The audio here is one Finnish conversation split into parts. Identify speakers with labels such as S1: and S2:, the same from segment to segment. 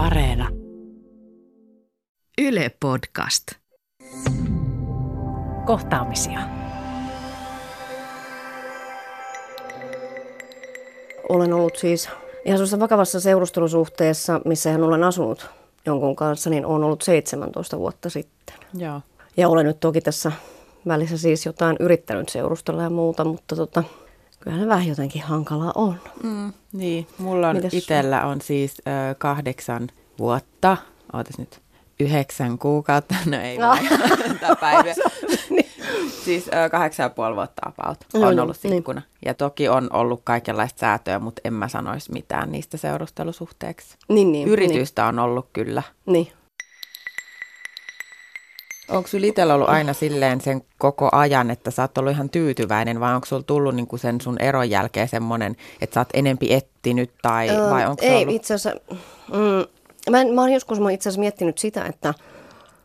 S1: Areena.
S2: Yle Podcast.
S1: Kohtaamisia.
S3: Olen ollut siis ihan sellaisessa vakavassa seurustelusuhteessa, missä hän olen asunut jonkun kanssa, niin on ollut 17 vuotta sitten.
S4: Joo.
S3: Ja olen nyt toki tässä välissä siis jotain yrittänyt seurustella ja muuta, mutta tota, kyllähän se vähän jotenkin hankalaa on.
S4: Mm, niin, mulla on
S3: Mites
S4: itsellä on siis ö, kahdeksan vuotta, ootas nyt, yhdeksän kuukautta, no ei
S3: No.
S4: päivä. Siis ö, kahdeksan ja puoli vuotta about on ollut
S3: niin.
S4: sikkuna. Ja toki on ollut kaikenlaista säätöä, mutta en mä sanoisi mitään niistä seurustelusuhteeksi.
S3: Niin, niin.
S4: Yritystä on ollut kyllä.
S3: Niin.
S4: Onko sulla itsellä ollut aina silleen sen koko ajan, että sä oot ollut ihan tyytyväinen vai onko sulla tullut niinku sen sun eron jälkeen semmoinen, että sä oot enempi ettinyt tai
S3: Öö,
S4: vai onko
S3: Ei,
S4: ollut?
S3: itse asiassa, mm, mä, en, mä oon joskus mä itse asiassa miettinyt sitä, että,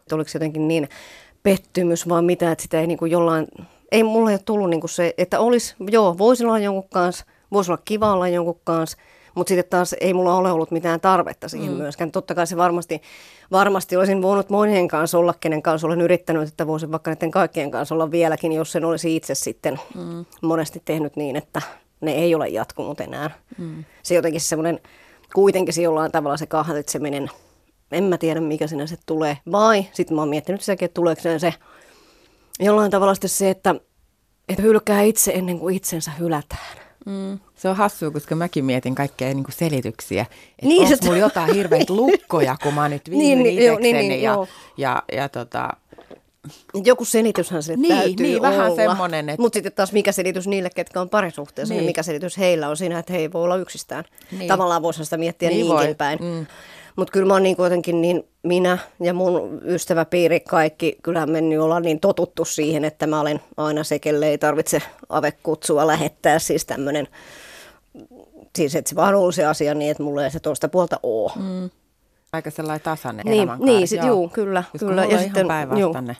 S3: että oliko se jotenkin niin pettymys vai mitä, että sitä ei niin kuin jollain, ei mulle ole tullut niin kuin se, että olisi, joo, voisi olla jonkun kanssa, voisi olla kiva olla jonkun kanssa, mutta sitten taas ei mulla ole ollut mitään tarvetta siihen mm. myöskään. Totta kai se varmasti, varmasti olisin voinut monien kanssa olla, kenen kanssa olen yrittänyt, että voisin vaikka näiden kaikkien kanssa olla vieläkin, jos sen olisi itse sitten mm. monesti tehnyt niin, että ne ei ole jatkunut enää. Mm. Se jotenkin semmoinen, kuitenkin se jollain tavalla se kahlitseminen, en mä tiedä mikä sinä se tulee. Vai sitten mä oon miettinyt sitäkin, että tuleeko se, se jollain tavalla sitten se, että, että hylkää itse ennen kuin itsensä hylätään.
S4: Mm. Se on hassua, koska mäkin mietin kaikkea niin kuin selityksiä. Että
S3: Niin,
S4: onko
S3: se-
S4: mulla jotain hirveitä lukkoja, kun mä nyt viihdyin
S3: niin,
S4: niin, itsekseni
S3: niin, niin,
S4: ja,
S3: joo.
S4: ja, ja tota,
S3: Joku selityshän sille
S4: Niin,
S3: täytyy
S4: niin, vähän
S3: olla.
S4: semmonen, että-
S3: Mutta sitten taas mikä selitys niille, ketkä on parisuhteessa, niin.
S4: Niin.
S3: mikä selitys heillä on siinä, että he ei voi olla yksistään.
S4: Niin.
S3: Tavallaan voisi sitä miettiä
S4: Niin
S3: niinkin
S4: voi,
S3: päin.
S4: mm.
S3: Mutta kyllä mä oon niin kuitenkin niin, minä ja mun ystäväpiiri kaikki, kyllä me nyt ollaan niin totuttu siihen, että mä olen aina se, kelle ei tarvitse avekutsua lähettää. Siis tämmöinen, siis että se vaan on se asia niin, että mulla ei se toista puolta oo. Mm.
S4: aika sellainen tasainen
S3: Niin,
S4: elämänkaari.
S3: niin sit, juu, kyllä.
S4: Koska
S3: kyllä.
S4: on ihan päinvastainen.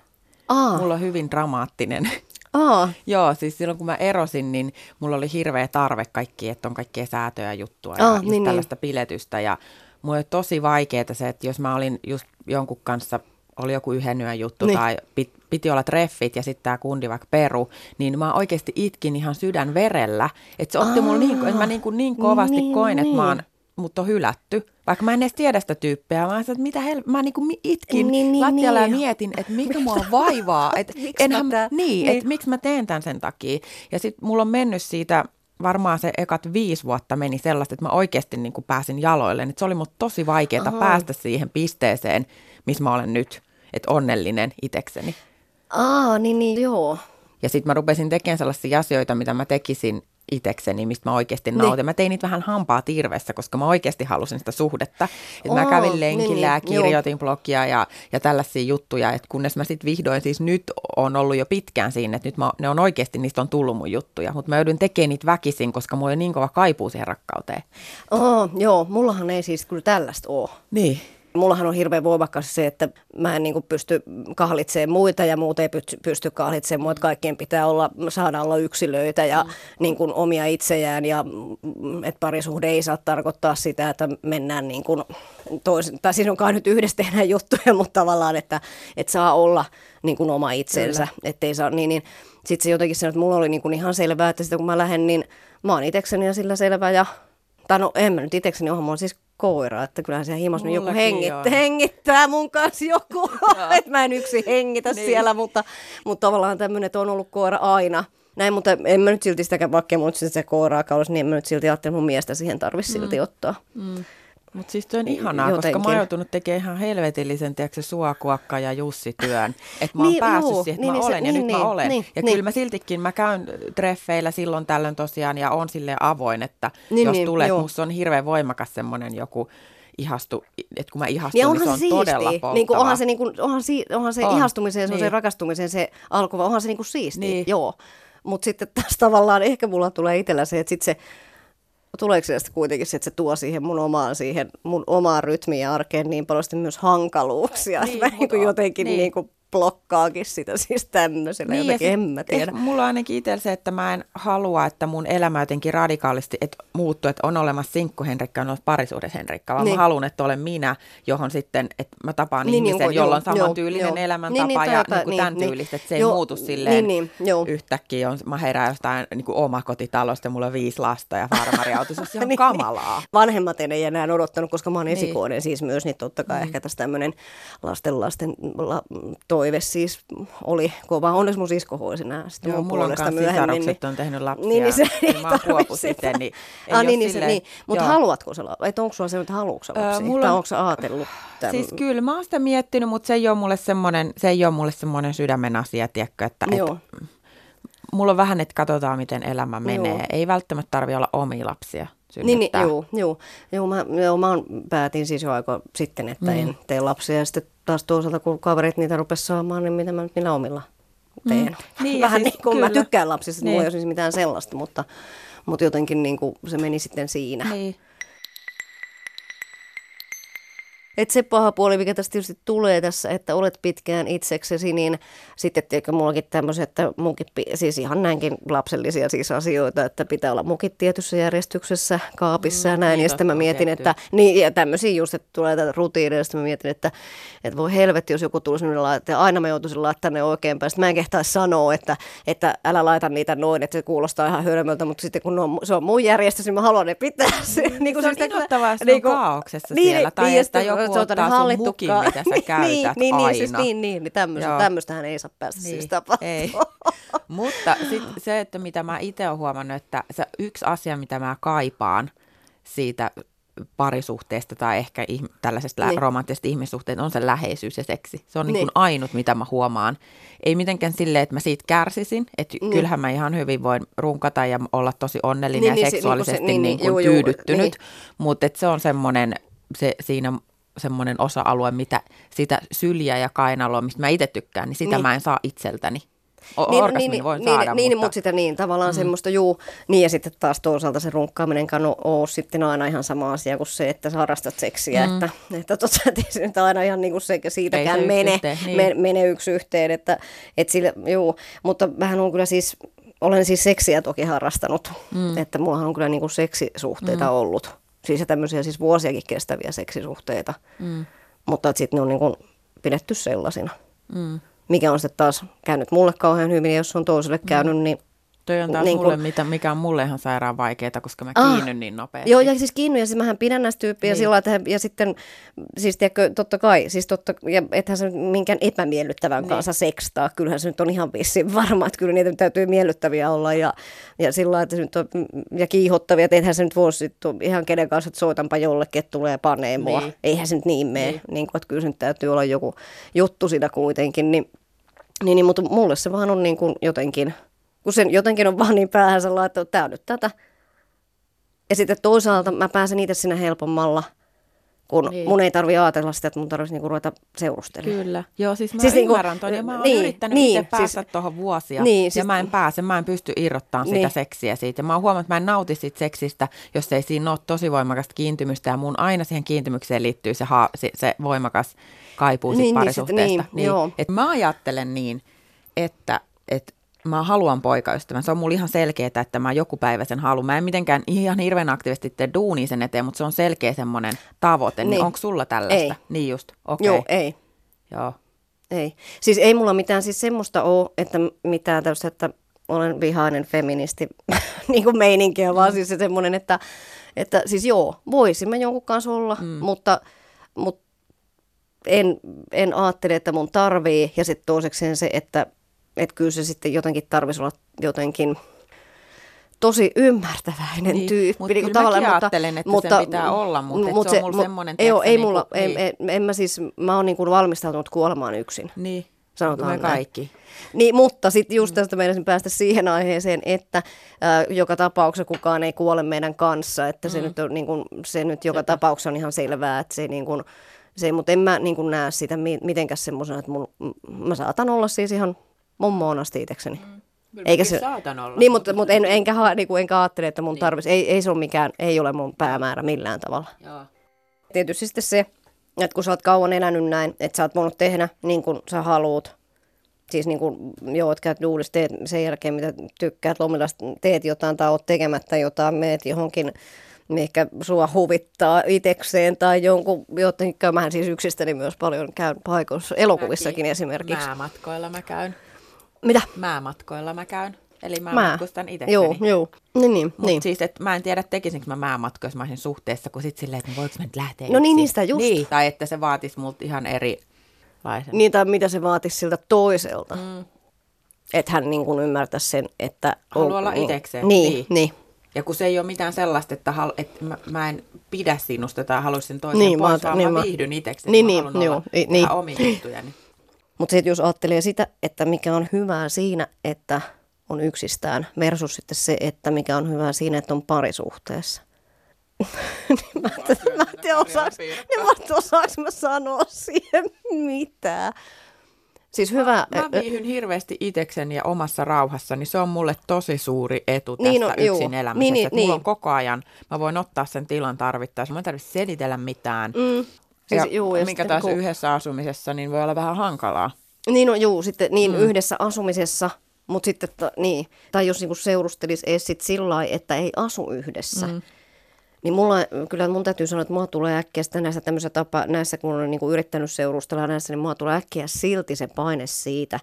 S3: Aa,
S4: Mulla on hyvin dramaattinen.
S3: aa,
S4: Joo, siis silloin kun mä erosin, niin mulla oli hirveä tarve kaikki, että on kaikkea säätöä ja juttua ja
S3: Ah,
S4: just
S3: niin, niin.
S4: tällaista piletystä. Ja mulla oli tosi vaikeaa se, että jos mä olin just jonkun kanssa, oli joku yhden yön juttu
S3: Niin.
S4: tai pit, piti olla treffit ja sitten tämä kundi vaikka peru, niin mä oikeasti itkin ihan sydän verellä. Että se otti mulla niin, että mä niin, kuin niin kovasti
S3: Niin,
S4: koin, että mä
S3: niin.
S4: oon mut on hylätty. Vaikka mä en edes tiedä sitä tyyppiä, vaan että mitä hel... mä niinku itkin
S3: Niin, niin,
S4: lattialla
S3: niin.
S4: ja mietin, että mikä mua vaivaa. Että
S3: Miksi
S4: enhän,
S3: mä tää-
S4: niin,
S3: niin.
S4: että miksi mä teen tämän sen takia. Ja sitten mulla on mennyt siitä, varmaan se ekat viisi vuotta meni sellaista, että mä oikeasti niin kuin pääsin jaloille. Et se oli mut tosi vaikeaa päästä siihen pisteeseen, missä mä olen nyt. Että onnellinen itekseni.
S3: aa, niin, niin, joo.
S4: Ja sitten mä rupesin tekemään sellaisia asioita, mitä mä tekisin itekseni, mistä mä oikeasti nautin.
S3: Niin.
S4: Mä tein niitä vähän hampaa tirvessä, koska mä oikeasti halusin sitä suhdetta. Et mä
S3: Oo,
S4: kävin
S3: niin,
S4: lenkillä
S3: niin,
S4: ja
S3: joo.
S4: kirjoitin blogia ja, ja tällaisia juttuja, että kunnes mä sitten vihdoin, siis nyt on ollut jo pitkään siinä, että nyt mä, ne on oikeasti, niistä on tullut mun juttuja, mutta mä joudun tekemään niitä väkisin, koska mulla on niin kova kaipuu siihen rakkauteen.
S3: Oh, joo, mullahan ei siis kyllä tällaista ole.
S4: Niin.
S3: Mullahan on hirveän voimakas se, että mä en niin kuin pysty kahlitsemaan muita ja muut ei pysty, kahlitsemaan mua. Että kaikkien pitää olla, saada olla yksilöitä ja mm. niin kuin omia itsejään ja mm, että parisuhde ei saa tarkoittaa sitä, että mennään niin kuin toisen, tai siis onkaan nyt yhdessä tehdään juttuja, mutta tavallaan, että, että saa olla niin kuin oma itsensä, ettei saa niin, niin sitten se jotenkin sanoi, että mulla oli niin kuin ihan selvää, että sitä kun mä lähden, niin mä oon itekseni ja sillä selvä ja tai no en mä nyt itekseni, onhan mulla siis koira, että kyllähän siellä himassa nyt joku
S4: Mullakin
S3: hengit,
S4: on.
S3: hengittää mun kanssa joku, että mä en yksin hengitä
S4: Niin.
S3: siellä, mutta, mutta tavallaan tämmöinen, että on ollut koira aina. Näin, mutta en mä nyt silti sitäkään, vaikka mulla nyt se koiraa olisi, niin en mä nyt silti ajattele, mun miestä siihen tarvitsisi silti ottaa.
S4: Mutta siis se on ihanaa, koska mä
S3: Jotenkin.
S4: oon joutunut tekemään ihan helvetillisen, tiedätkö, suakuokka ja Jussi-työn. Että mä oon
S3: Niin,
S4: päässyt
S3: juu,
S4: siihen, että
S3: niin,
S4: mä
S3: niin se-
S4: olen ja
S3: niin,
S4: nyt mä
S3: niin,
S4: olen.
S3: niin,
S4: ja
S3: niin.
S4: kyllä mä siltikin, mä käyn treffeillä silloin tällöin tosiaan ja on sille avoin, että
S3: Niin,
S4: jos
S3: niin,
S4: tulee, että musta on hirveän voimakas semmoinen joku ihastu, että kun mä ihastun,
S3: Niin
S4: niin,
S3: onhan
S4: se
S3: se
S4: on todella
S3: siistiä.
S4: polttavaa.
S3: Niin kuin onhan se, niin kuin, onhan, si, onhan se
S4: On.
S3: ihastumisen ja niin.
S4: Niin.
S3: rakastumisen se alku, onhan se niin kuin siistiä.
S4: Niin.
S3: Joo. Mutta sitten taas tavallaan ehkä mulla tulee itsellä se, että sitten se tuleeko se kuitenkin se, että se tuo siihen mun omaan, siihen mun omaan rytmiin ja arkeen niin paljon myös hankaluuksia.
S4: Niin,
S3: Niin, mä niin
S4: on-
S3: jotenkin niin.
S4: Niin
S3: kuin blokkaakin sitä siis tämmöisellä, niin, jotenkin en mä tiedä.
S4: Mulla on ainakin itsellä se, että mä en halua, että mun elämä jotenkin radikaalisti että muuttuu, että on olemassa sinkku Henrikka, on parisuudes Henrikka, vaan niin. mä haluan, että olen minä, johon sitten, että mä tapaan niin, ihmisen, niin, jolla on samantyylinen joo, elämäntapa niin, niin, ja niin kuin tämän niin, tyylistä, että se joo, ei muutu silleen niin, niin, joo. yhtäkkiä, on, mä herään jostain niin kuin omakotitalosta ja mulla on viisi lasta ja farmariauto, se on niin. kamalaa.
S3: Vanhemmat ei enää odottanut, koska mä oon niin. esikoinen siis myös, niin totta kai mm. ehkä tässä tämmöinen lasten lasten la, toive siis oli kova. Onneksi mun sisko hoisi nämä sitten
S4: Joo,
S3: mun
S4: mulla
S3: puolesta
S4: myöhemmin. Niin, on tehnyt lapsia, niin, niin se niin mä oon sitten, niin ei ah,
S3: niin, niin, silleen, niin. Mutta haluatko sä lapsia? Onko sulla se, että haluatko lapsia? Öö, mulla tai onko sä ajatellut?
S4: Tämän? Siis kyllä, mä oon sitä miettinyt, mutta se ei ole mulle semmoinen, se ei ole mulle semmoinen sydämen asia, tiedätkö, että Joo. Et, mulla on vähän, että katsotaan, miten elämä menee. Joo. Ei välttämättä tarvi olla omia lapsia
S3: Niin, niin joo, joo, joo, mä, joo, mä päätin siis jo aika sitten, että mm. en tee lapsia. Ja sitten taas toisaalta, kun kaverit niitä rupesi saamaan, niin mitä mä nyt minä omilla teen. Mm. Niin, Vähän siis, niin kuin mä tykkään lapsista, niin. mulla ei ole siis mitään sellaista, mutta, mutta jotenkin niin kuin se meni sitten siinä. Niin. Et se paha puoli, mikä tästä tietysti tulee tässä, että olet pitkään itseksesi, niin sitten tiedätkö, mullakin tämmöisiä, että munkin, siis ihan näinkin lapsellisia siis asioita, että pitää olla mukit tietyssä järjestyksessä kaapissa mm, ja näin. Ja sitten mä mietin, että, niin ja tämmöisiä just, että tulee tätä rutiineja, sitten mä mietin, että, että voi helvetti, jos joku tulisi minulle että aina mä joutuisin laittamaan ne oikein päin. Sitten mä en kehtaisi sanoa, että, että älä laita niitä noin, että se kuulostaa ihan hölmöltä, mutta sitten kun on, se on mun järjestys, niin mä haluan ne pitää.
S4: Mm, niin kuin se on siis, innoittavaa, niin kuin, kaauksessa niin, siellä, tai niin, että joku se ottaa sun mukin, mitä sä käytät
S3: niin, niin,
S4: aina.
S3: Niin, siis niin, niin, niin tämmöistä, tämmöistähän ei saa päästä siis niin, siis tapahtua. Ei.
S4: Mutta sit se, että mitä mä itse olen huomannut, että se yksi asia, mitä mä kaipaan siitä parisuhteesta tai ehkä ihm- tällaisesta niin. romanttisesta ihmissuhteesta on se läheisyys ja seksi. Se on niin. Niin kuin ainut, mitä mä huomaan. Ei mitenkään silleen, että mä siitä kärsisin, että niin. kyllähän mä ihan hyvin voin runkata ja olla tosi onnellinen niin, ja niin, seksuaalisesti niin, niin, niin, niin tyydyttynyt, niin. mutta se on semmoinen, se, siinä semmoinen osa-alue, mitä sitä syliä ja kainaloa, mistä mä itse tykkään, niin sitä niin. mä en saa itseltäni. O- niin, orgasmin niin, voin niin, saada,
S3: niin, mutta... mutta sitä niin, tavallaan mm. semmoista, juu, niin ja sitten taas toisaalta se runkkaaminen on ole sitten aina ihan sama asia kuin se, että sä harrastat seksiä, mm. että, että totta, että se nyt aina ihan niin kuin se, siitäkään se mene, yhteen, niin. mene, mene yksi yhteen, että, että sille, juu, mutta vähän on kyllä siis, olen siis seksiä toki harrastanut, mm. että mullahan on kyllä niin kuin seksisuhteita mm. ollut siis tämmöisiä siis vuosiakin kestäviä seksisuhteita, mm. mutta sitten ne on niin kuin pidetty sellaisina. Mm. Mikä on sitten taas käynyt mulle kauhean hyvin, ja jos on toiselle mm. käynyt, niin
S4: Toi on taas niin mulle, mitä, mikä on mulle ihan sairaan vaikeaa, koska mä ah, kiinnyn niin nopeasti.
S3: Joo, ja siis kiinnyn, ja siis mähän pidän näistä tyyppiä niin. sillä että, ja sitten, siis tiedätkö, totta kai, siis totta, ja ethän se minkään epämiellyttävän niin. kanssa sekstaa, kyllähän se nyt on ihan vissiin varma, että kyllä niitä täytyy miellyttäviä olla, ja, ja sillä että se nyt on, ja kiihottavia, että eihän se nyt voisi ihan kenen kanssa, että soitanpa jollekin, että tulee panee mua. Niin. Eihän se nyt niin mene, niin. niin kuin, että kyllä se nyt täytyy olla joku juttu sitä kuitenkin, niin, niin, niin mutta mulle se vaan on niin kuin jotenkin kun sen jotenkin on vaan niin päähänsä laittanut, että tämä on nyt tätä. Ja sitten toisaalta mä pääsen itse siinä helpommalla, kun niin. mun ei tarvi ajatella sitä, että mun tarvitsisi niinku ruveta seurustelemaan.
S4: Kyllä. Joo, siis mä siis niinku- ymmärrän ton, ja mä oon niin, yrittänyt niin, itse päästä siis, tuohon vuosia, niin, ja siis, mä en pääse, mä en pysty irrottamaan niin. sitä seksiä siitä. Ja mä oon huomannut, että mä en nauti siitä seksistä, jos ei siinä ole tosi voimakasta kiintymystä, ja mun aina siihen kiintymykseen liittyy se, ha, se, se voimakas kaipuu niin, niin parisuhteesta. Niin, niin, joo. Et mä ajattelen niin, että, että mä haluan poikaystävän. Se on mulla ihan selkeää, että mä joku päivä sen haluan. Mä en mitenkään ihan hirveän aktiivisesti tee duuni sen eteen, mutta se on selkeä semmoinen tavoite. Niin. niin onko sulla tällaista?
S3: Ei.
S4: Niin just, okei.
S3: Okay. Joo, ei.
S4: Joo.
S3: Ei. Siis ei mulla mitään siis semmoista ole, että mitään tällaista, että olen vihainen feministi niin kuin meininkiä, vaan siis se semmoinen, että, että siis joo, voisin mä jonkun kanssa olla, mm. mutta, mutta en, en ajattele, että mun tarvii. Ja sitten toisekseen se, että että kyllä se sitten jotenkin tarvitsisi olla jotenkin tosi ymmärtäväinen niin, tyyppi.
S4: Mutta niin, tavallaan, mutta, ajattelen, että mutta, sen pitää olla, mutta, mutta se, on mulla semmoinen
S3: ei, ei niin mulla, niin en, en, en, mä siis, mä oon niin kuin valmistautunut kuolemaan yksin.
S4: Niin,
S3: sanotaan
S4: me kaikki.
S3: Niin, mutta sitten just tästä meidän päästä siihen aiheeseen, että äh, joka tapauksessa kukaan ei kuole meidän kanssa, että se, mm. nyt, on, niin kuin, se nyt joka Sepä. tapauksessa on ihan selvää, että se niin kuin, se, mutta en mä niin kuin näe sitä mitenkään semmoisena, että mun, mä saatan olla siis ihan mummoon asti itsekseni. Mm.
S4: Eikä se, saatan olla.
S3: Niin, mutta, mutta en, enkä, niin kuin, enkä ajattele, että mun niin. tarvitsisi, ei, ei se ole mikään, ei ole mun päämäärä millään tavalla. Joo. Tietysti sitten se, että kun sä oot kauan elänyt näin, että sä oot voinut tehdä niin kuin sä haluut, Siis niin kuin, joo, että käyt duunissa, teet sen jälkeen, mitä tykkäät lomilla, teet jotain tai oot tekemättä jotain, meet johonkin, mikä sua huvittaa itekseen tai jonkun, jotenkin käymään siis yksistäni myös paljon, käyn paikoissa, elokuvissakin
S4: Mäkin
S3: esimerkiksi.
S4: Määmatkoilla mä käyn.
S3: Mitä?
S4: Määmatkoilla mä käyn. Eli mä,
S3: Mä.
S4: matkustan itsekseni.
S3: Joo, joo. Niin, niin,
S4: Mutta
S3: niin.
S4: siis, että mä en tiedä, tekisinkö mä määmatkoja, jos mä olisin suhteessa, kun sit silleen, että voiko mä nyt lähteä
S3: No niin, niistä just.
S4: Niin, tai että se vaatisi multa ihan erilaisen.
S3: Niin, tai mitä se vaatisi siltä toiselta. Mm. Että hän niin kuin ymmärtäisi sen, että...
S4: Haluaa olla itekseen,
S3: Niin,
S4: niin.
S3: niin.
S4: Ja kun se ei ole mitään sellaista, että, hal, että mä, mä en pidä sinusta tai haluaisin toisen
S3: Niin,
S4: niin,
S3: mä
S4: pois, vaan
S3: niin
S4: mä viihdyn itsekseni.
S3: Niin,
S4: mä
S3: niin, joo,
S4: olla
S3: niin.
S4: omia juttujani.
S3: Mutta sitten jos ajattelee sitä, että mikä on hyvää siinä, että on yksistään, versus sitten se, että mikä on hyvää siinä, että on parisuhteessa. niin mä, ajattelin- mä en tiedä, osaaks, niin mä osaaks mä sanoa siihen mitään. Siis hyvä...
S4: Mä viihdyn hirveästi itsekseni ja omassa rauhassa, niin se on mulle tosi suuri etu
S3: Niin,
S4: tästä
S3: no, juu.
S4: yksin elämisestä.
S3: Niin, niin,
S4: että mulla
S3: niin.
S4: on koko ajan, mä voin ottaa sen tilan tarvittaessa, mä en tarvitse selitellä mitään.
S3: Mm, siis,
S4: ja
S3: juu, ja sitten
S4: taas
S3: kun-
S4: yhdessä asumisessa, niin voi olla vähän hankalaa.
S3: Niin on juu, sitten niin mm. yhdessä asumisessa, mutta sitten, ta, niin, tai jos niinku seurustelisi edes sit sillä lailla, että ei asu yhdessä. Mm. Niin mulla, kyllä mun täytyy sanoa, että mua tulee äkkiä sitten näissä tämmöisissä tapa, näissä kun olen niinku yrittänyt seurustella näissä, niin mua tulee äkkiä silti se paine siitä,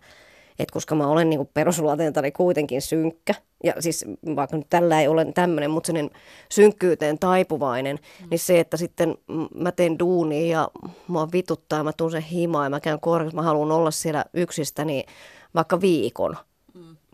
S3: että koska mä olen niinku perusluonteeltani kuitenkin synkkä, ja siis vaikka nyt tällä ei ole tämmöinen, mutta sellainen synkkyyteen taipuvainen, mm. niin se, että sitten mä teen duunia ja mua vituttaa ja mä tuun sen himaan ja mä käyn korkeassa, mä haluan olla siellä yksistäni vaikka viikon.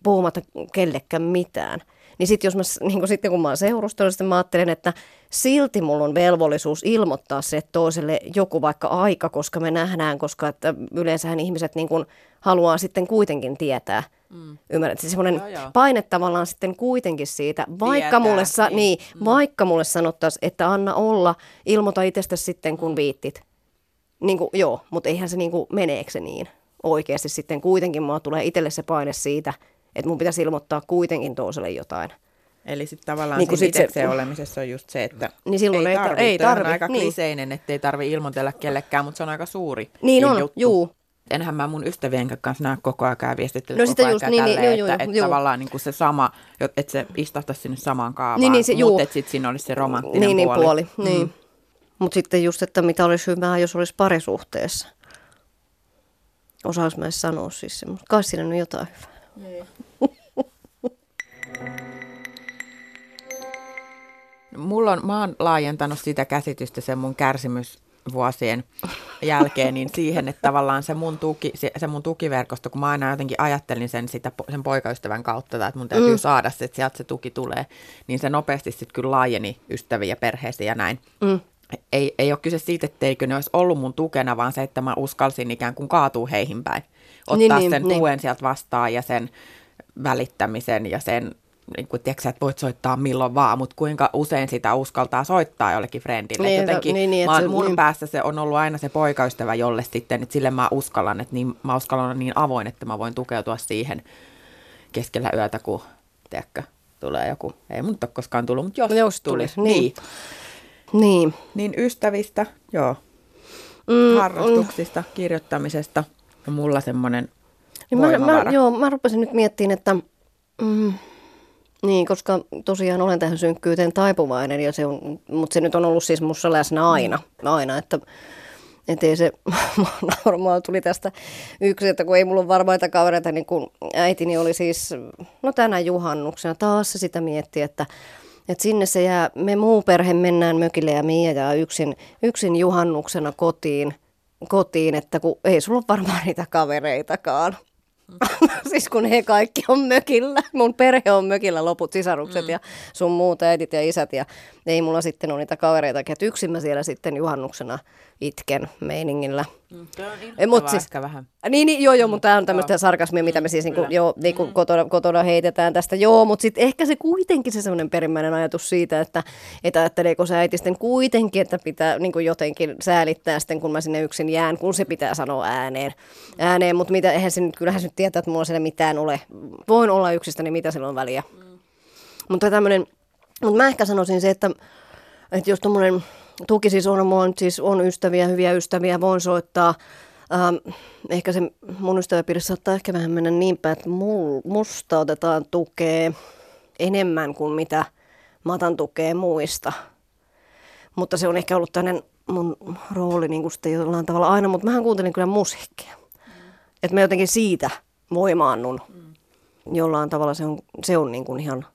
S3: Puhumatta kellekään mitään. Niin sitten jos mä, niin kun sitten kun mä oon seurustellut, mä ajattelen, että silti mulla on velvollisuus ilmoittaa se toiselle joku vaikka aika, koska me nähdään, koska että yleensähän ihmiset niin kun haluaa sitten kuitenkin tietää. Mm. Ymmärrät, se semmoinen
S4: Joo, joo.
S3: paine tavallaan sitten kuitenkin siitä, vaikka
S4: Tietää,
S3: mulle, sa-
S4: niin.
S3: niin, mm. vaikka mulle sanottaisiin, että anna olla, ilmoita itsestä sitten kun viittit. Niin kuin, joo, mutta eihän se niin kuin, meneekö se niin oikeasti sitten kuitenkin mua tulee itselle se paine siitä, että mun pitäisi ilmoittaa kuitenkin toiselle jotain.
S4: Eli sitten tavallaan
S3: Niin
S4: niin
S3: sit se-
S4: itsekseen olemisessa on just se, että
S3: Niin silloin ei tar-
S4: tarvi.
S3: ei
S4: Toi on
S3: tarvi,
S4: aika
S3: niin.
S4: kliseinen, että ei tarvi ilmoitella kellekään, mutta se on aika suuri
S3: Niin on,
S4: juttu.
S3: juu.
S4: Enhän mä mun ystävien kanssa näe koko ajan ja viestittele
S3: No
S4: koko
S3: sitä
S4: ajan
S3: just, niin, niin,
S4: tälleen,
S3: juu,
S4: että,
S3: juu,
S4: että
S3: juu.
S4: tavallaan niin kuin se sama, että se istahtaisi sinne samaan kaavaan,
S3: Niin, niin se-
S4: mutta että sitten siinä olisi se romanttinen
S3: niin, niin
S4: puoli.
S3: puoli. Niin. Mutta sitten just, että mitä olisi hyvää, jos olisi parisuhteessa. Osaanko mä edes sanoa siis semmoista? Kai siinä on jotain hyvää.
S4: Mulla on, mä oon laajentanut sitä käsitystä sen mun kärsimysvuosien jälkeen niin siihen, että tavallaan se mun, tuki, se, se mun tukiverkosto, kun mä aina jotenkin ajattelin sen, sitä, sen poikaystävän kautta, tai että mun täytyy mm. saada se, että sieltä se tuki tulee, niin se nopeasti sitten kyllä laajeni ystäviä, perheeseen ja näin. Mm. Ei, ei ole kyse siitä, etteikö ne olisi ollut mun tukena, vaan se, että mä uskalsin ikään kuin kaatua heihin päin. Ottaa
S3: Niin,
S4: niin,
S3: niin,
S4: sen
S3: niin.
S4: tuen sieltä vastaan ja sen välittämisen ja sen, niin kuin, tiedätkö, että voit soittaa milloin vaan, mutta kuinka usein sitä uskaltaa soittaa jollekin friendille.
S3: Niin,
S4: Niin, Jotenkin,
S3: niin, niin,
S4: mä,
S3: se-
S4: mun
S3: niin.
S4: päässä se on ollut aina se poikaystävä, jolle sitten, että sille mä uskallan, että niin, mä uskallan olla niin avoin, että mä voin tukeutua siihen keskellä yötä, kun, tiedätkö, tulee joku, ei mun ole koskaan tullut, mutta jos,
S3: Jos
S4: tulisi,
S3: tulisi, niin.
S4: niin.
S3: Niin.
S4: Niin ystävistä, joo,
S3: Mm,
S4: harrastuksista, kirjoittamisesta on mulla semmoinen
S3: Niin mä, mä, joo, mä rupesin nyt miettimään, että mm, niin, koska tosiaan olen tähän synkkyyteen taipuvainen, ja se on, mutta se nyt on ollut siis mussa läsnä aina, aina että et ei se, normaali tuli tästä yksi, että kun ei mulla ole varmaita kavereita, niin kun äitini oli siis, no tänä juhannuksena taas se sitä mietti, että että sinne se jää, me muu perhe mennään mökille ja Mia jää yksin, yksin juhannuksena kotiin, kotiin, että kun ei sulla ole varmaan niitä kavereitakaan. siis kun he kaikki on mökillä, mun perhe on mökillä, loput sisarukset mm. ja sun muut äidit ja isät ja ei mulla sitten ole niitä kavereita, että yksin mä siellä sitten juhannuksena itken meiningillä. Ei, mut siis-
S4: vähän.
S3: Niin, niin joo, joo, mutta tämä on tämmöistä sarkasmia, mitä me siis niinku, joo, niinku kotona, kotona heitetään tästä. Joo, mutta sitten ehkä se kuitenkin se semmoinen perimmäinen ajatus siitä, että, että ajatteleeko se äiti sitten kuitenkin, että pitää niinku jotenkin säälittää sitten, kun mä sinne yksin jään, kun se pitää sanoa ääneen. ääneen mutta mitä, eihän se nyt, kyllähän se nyt tietää, että mulla siellä mitään ole. Voin olla yksistä, niin mitä sillä on väliä. Mutta tämmöinen, mutta mä ehkä sanoisin se, että, että jos tuommoinen tuki siis on, on, siis on ystäviä, hyviä ystäviä, voin soittaa, Ähm, ehkä se mun ystäväpiirissä saattaa ehkä vähän mennä niin päin, että mul, musta otetaan tukea enemmän kuin mitä mä otan tukea muista. Mutta se on ehkä ollut tämmöinen mun rooli niin kuin sitten jollain tavalla aina, mutta mähän kuuntelin kyllä musiikkia. Mm. Että mä jotenkin siitä voimaannun. Mm. Jollain tavalla se on, se on niin kuin ihan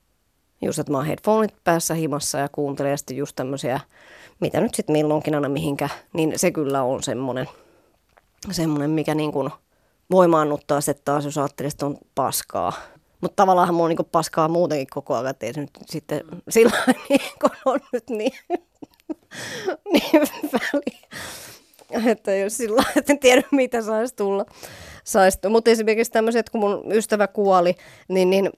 S3: just, että mä oon headphoneit päässä himassa ja kuuntelen sitten just tämmöisiä, mitä nyt sitten milloinkin aina mihinkä, niin se kyllä on semmoinen, semmoinen mikä niin kuin voimaannuttaa sitten taas, jos ajattelee, että on paskaa. Mutta tavallaan mulla on niin paskaa muutenkin koko ajan, että ei se nyt sitten sillä niin kun on nyt niin, niin väliä. Että jos sillä että en tiedä mitä saisi tulla. Sais, mutta esimerkiksi tämmöiset, kun mun ystävä kuoli, niin, niin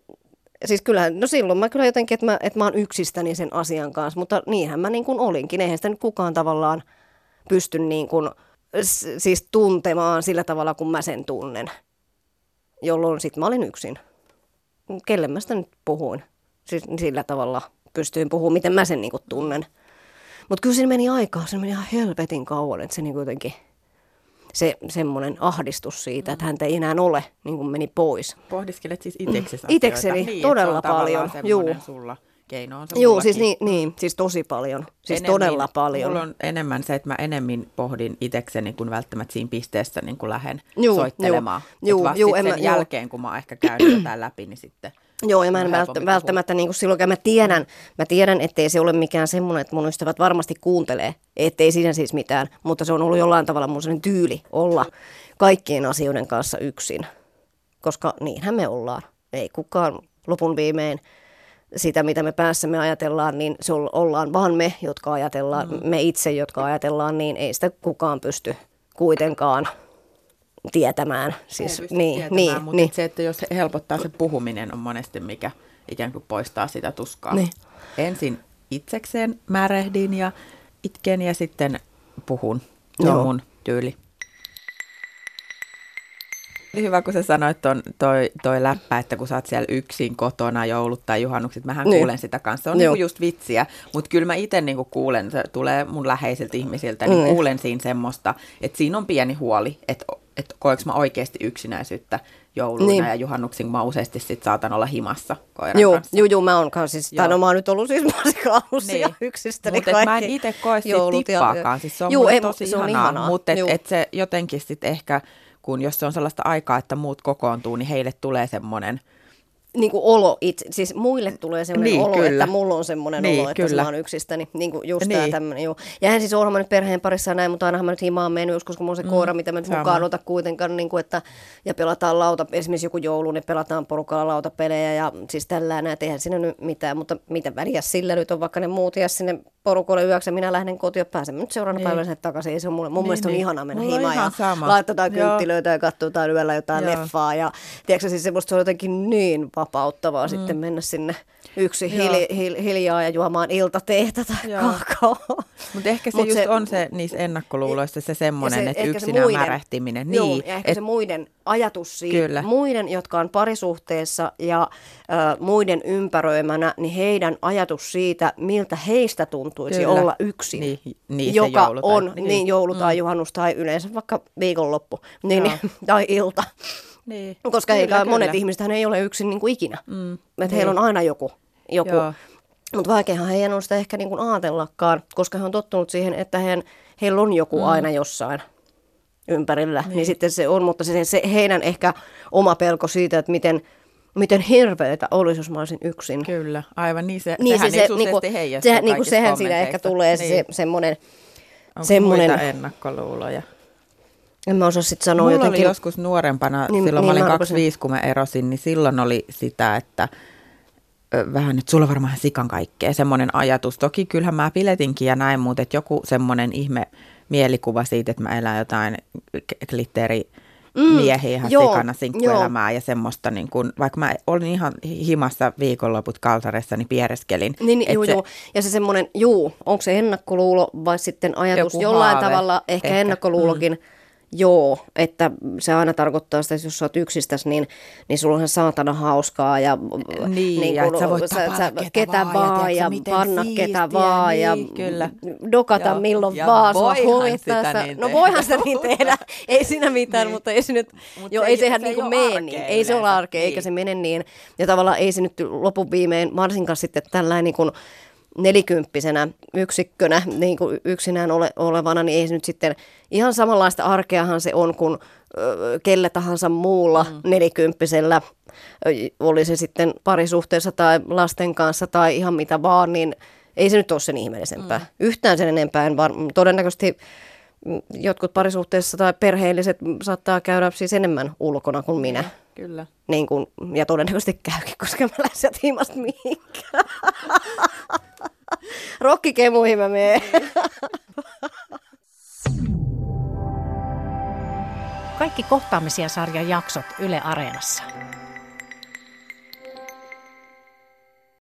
S3: siis kyllähän, no silloin mä kyllä jotenkin, että mä, että mä oon yksistäni sen asian kanssa, mutta niinhän mä niin kuin olinkin. Eihän sitä nyt kukaan tavallaan pysty niin kuin, siis tuntemaan sillä tavalla, kun mä sen tunnen. Jolloin sitten mä olin yksin. Kelle mä sitä nyt puhuin? Siis sillä tavalla pystyin puhumaan, miten mä sen niin kuin tunnen. Mutta kyllä siinä meni aikaa, se meni ihan helvetin kauan, että se niin jotenkin – se semmoinen ahdistus siitä, että häntä ei enää ole, niin kuin meni pois.
S4: Pohdiskelet siis itseksesi
S3: Itsekseni niin, todella paljon.
S4: Juu. Sulla keino on se
S3: Joo, siis, niin, niin, siis tosi paljon. Siis enemmän, todella paljon.
S4: Mulla on enemmän se, että mä enemmän pohdin itsekseni, kun välttämättä siinä pisteessä niin kun lähden juu, soittelemaan. Juu, juu, juu, sen en, jälkeen, juu. kun mä oon ehkä käynyt jotain läpi, niin sitten
S3: Joo, ja mä en välttämättä, välttämättä niin kuin silloin, mä tiedän, mä tiedän, ettei se ole mikään semmoinen, että mun ystävät varmasti kuuntelee, ettei siinä siis mitään, mutta se on ollut jollain tavalla mun sellainen tyyli olla kaikkien asioiden kanssa yksin, koska niinhän me ollaan. Ei kukaan lopun viimein sitä, mitä me päässämme ajatellaan, niin se ollaan vaan me, jotka ajatellaan, mm. me itse, jotka ajatellaan, niin ei sitä kukaan pysty kuitenkaan tietämään. Siis,
S4: niin, tietämään, niin, mutta niin. se, että jos helpottaa se puhuminen on monesti mikä ikään kuin poistaa sitä tuskaa. Niin. Ensin itsekseen märehdin ja itken ja sitten puhun. Se on mun tyyli. Hyvä, kun sä sanoit ton, toi, toi läppä, että kun sä oot siellä yksin kotona joulut tai juhannukset, mähän niin. kuulen sitä kanssa. Se on niinku just vitsiä, mutta kyllä mä itse niinku kuulen, se tulee mun läheisiltä ihmisiltä, niin mm. kuulen siinä semmoista, että siinä on pieni huoli, että että koeks mä oikeasti yksinäisyyttä jouluna niin. ja juhannuksin, mä useasti sit saatan olla himassa koiran
S3: juu,
S4: kanssa.
S3: Juu, juu, mä oon kanssa, siis, tai no mä oon nyt ollut siis muusikausia niin. yksistäni
S4: Mutta mä en itse koe siitä tippaakaan, siis se on juu, ei, tosi se on ihanaa, ihanaa. mutta et, et se jotenkin sitten ehkä, kun jos se on sellaista aikaa, että muut kokoontuu, niin heille tulee semmoinen –
S3: niin kuin olo itse, siis muille tulee sellainen niin, olo, kyllä. että mulla on semmoinen niin, olo, että kyllä. mä oon yksistäni, niin kuin just niin. tämä tämmöinen. Ja hän siis mä nyt perheen parissa näin, mutta ainahan mä nyt himaan mennyt joskus, kun mulla on se mm, koira, mitä mä nyt mukaan ota kuitenkaan, niin kuin, että, ja pelataan lauta, esimerkiksi joku joulu, niin pelataan porukalla lautapelejä ja siis tällä näin, eihän siinä nyt mitään, mutta mitä väliä sillä nyt on, vaikka ne muut ja sinne porukolle yöksi minä lähden kotiin ja pääsen nyt seuraavana niin. päivänä takaisin. Ei se on mulle, mun niin, mielestä niin. on ihana mennä Mulla himaan ja sama. laitetaan kynttilöitä ja katsotaan yöllä jotain Joo. leffaa. Ja tiedätkö, siis semmoista se on jotenkin niin vapauttavaa mm. sitten mennä sinne yksi hili, hil, hiljaa ja juomaan iltateetä tai kakaoa.
S4: Mutta ehkä se Mut just se, on se niissä ennakkoluuloissa se semmoinen, että yksinään muiden, märehtiminen.
S3: Niin, joo, ja ehkä et, se muiden ajatus siitä, kyllä. muiden, jotka on parisuhteessa ja ö, muiden ympäröimänä, niin heidän ajatus siitä, miltä heistä tuntuisi kyllä. olla yksin, niin, niin joka joulu tai, on niin, niin joulu tai mm. juhannus tai yleensä vaikka viikonloppu niin, niin, tai ilta. Niin. Koska kyllä, eikä, monet ihmiset ei ole yksin niin kuin ikinä. Mm. Että niin. heillä on aina joku. joku. Mutta vaikeahan heidän on sitä ehkä niin kuin ajatellakaan, koska he on tottunut siihen, että heidän, heillä on joku mm. aina jossain ympärillä. Niin. niin sitten se on, mutta se, se heidän ehkä oma pelko siitä, että miten miten hirveätä olisi, jos mä olisin yksin.
S4: Kyllä, aivan niin se, niin sehän se, niin niinku,
S3: se, niinku, sehän siinä ehkä tulee niin. se semmoinen...
S4: Onko semmoinen, muita ennakkoluuloja?
S3: En mä osaa sitten sanoa
S4: Mulla
S3: jotenkin.
S4: oli joskus nuorempana, niin, silloin niin, mä olin 25, kun mä erosin, niin silloin oli sitä, että vähän, että sulla varmaan sikan kaikkea, semmoinen ajatus. Toki kyllähän mä piletinkin ja näin, mutta että joku semmoinen ihme mielikuva siitä, että mä elän jotain glitteri mm, miehiä ihan joo, sikana sinkkuelämää joo. ja semmoista, niin kun, vaikka mä olin ihan himassa viikonloput kaltaressa, niin piereskelin.
S3: Niin, niin juu, se, juu. Ja se semmoinen, juu, onko se ennakkoluulo vai sitten ajatus jollain haave, tavalla, ehkä, ehkä ennakkoluulokin, mm Joo, että se aina tarkoittaa sitä, että jos sä oot yksistäs, niin, niin sulla on saatana hauskaa. Ja,
S4: niin, niin ja kun, sä voit sä, sä, ketä, ketä vaan ja, ja panna siistiä, ketä vaan niin, ja kyllä. dokata Joo, milloin ja vaan. Voihan sitä niin
S3: No voihan sitä niin tehdä, ei siinä mitään, niin. mutta ei se nyt, Mut jo, se ei sehän se niin mene niin. Ei se ole arkea, niin. eikä se mene niin. Ja tavallaan ei se nyt lopun viimein, varsinkaan sitten tällainen niin kuin, nelikymppisenä yksikkönä niin kuin yksinään ole, olevana, niin ei se nyt sitten ihan samanlaista arkeahan se on kuin ö, kelle tahansa muulla mm. nelikymppisellä, oli se sitten parisuhteessa tai lasten kanssa tai ihan mitä vaan, niin ei se nyt ole sen ihmeellisempää. Mm. Yhtään sen enempää. En var- todennäköisesti jotkut parisuhteessa tai perheelliset saattaa käydä siis enemmän ulkona kuin minä.
S4: Kyllä.
S3: Niin kuin, ja todennäköisesti käykin, koska mä lähden sieltä hiimasta mihinkään. Rokkikemuihin mä menen.
S1: Kaikki kohtaamisia sarjan jaksot Yle Areenassa.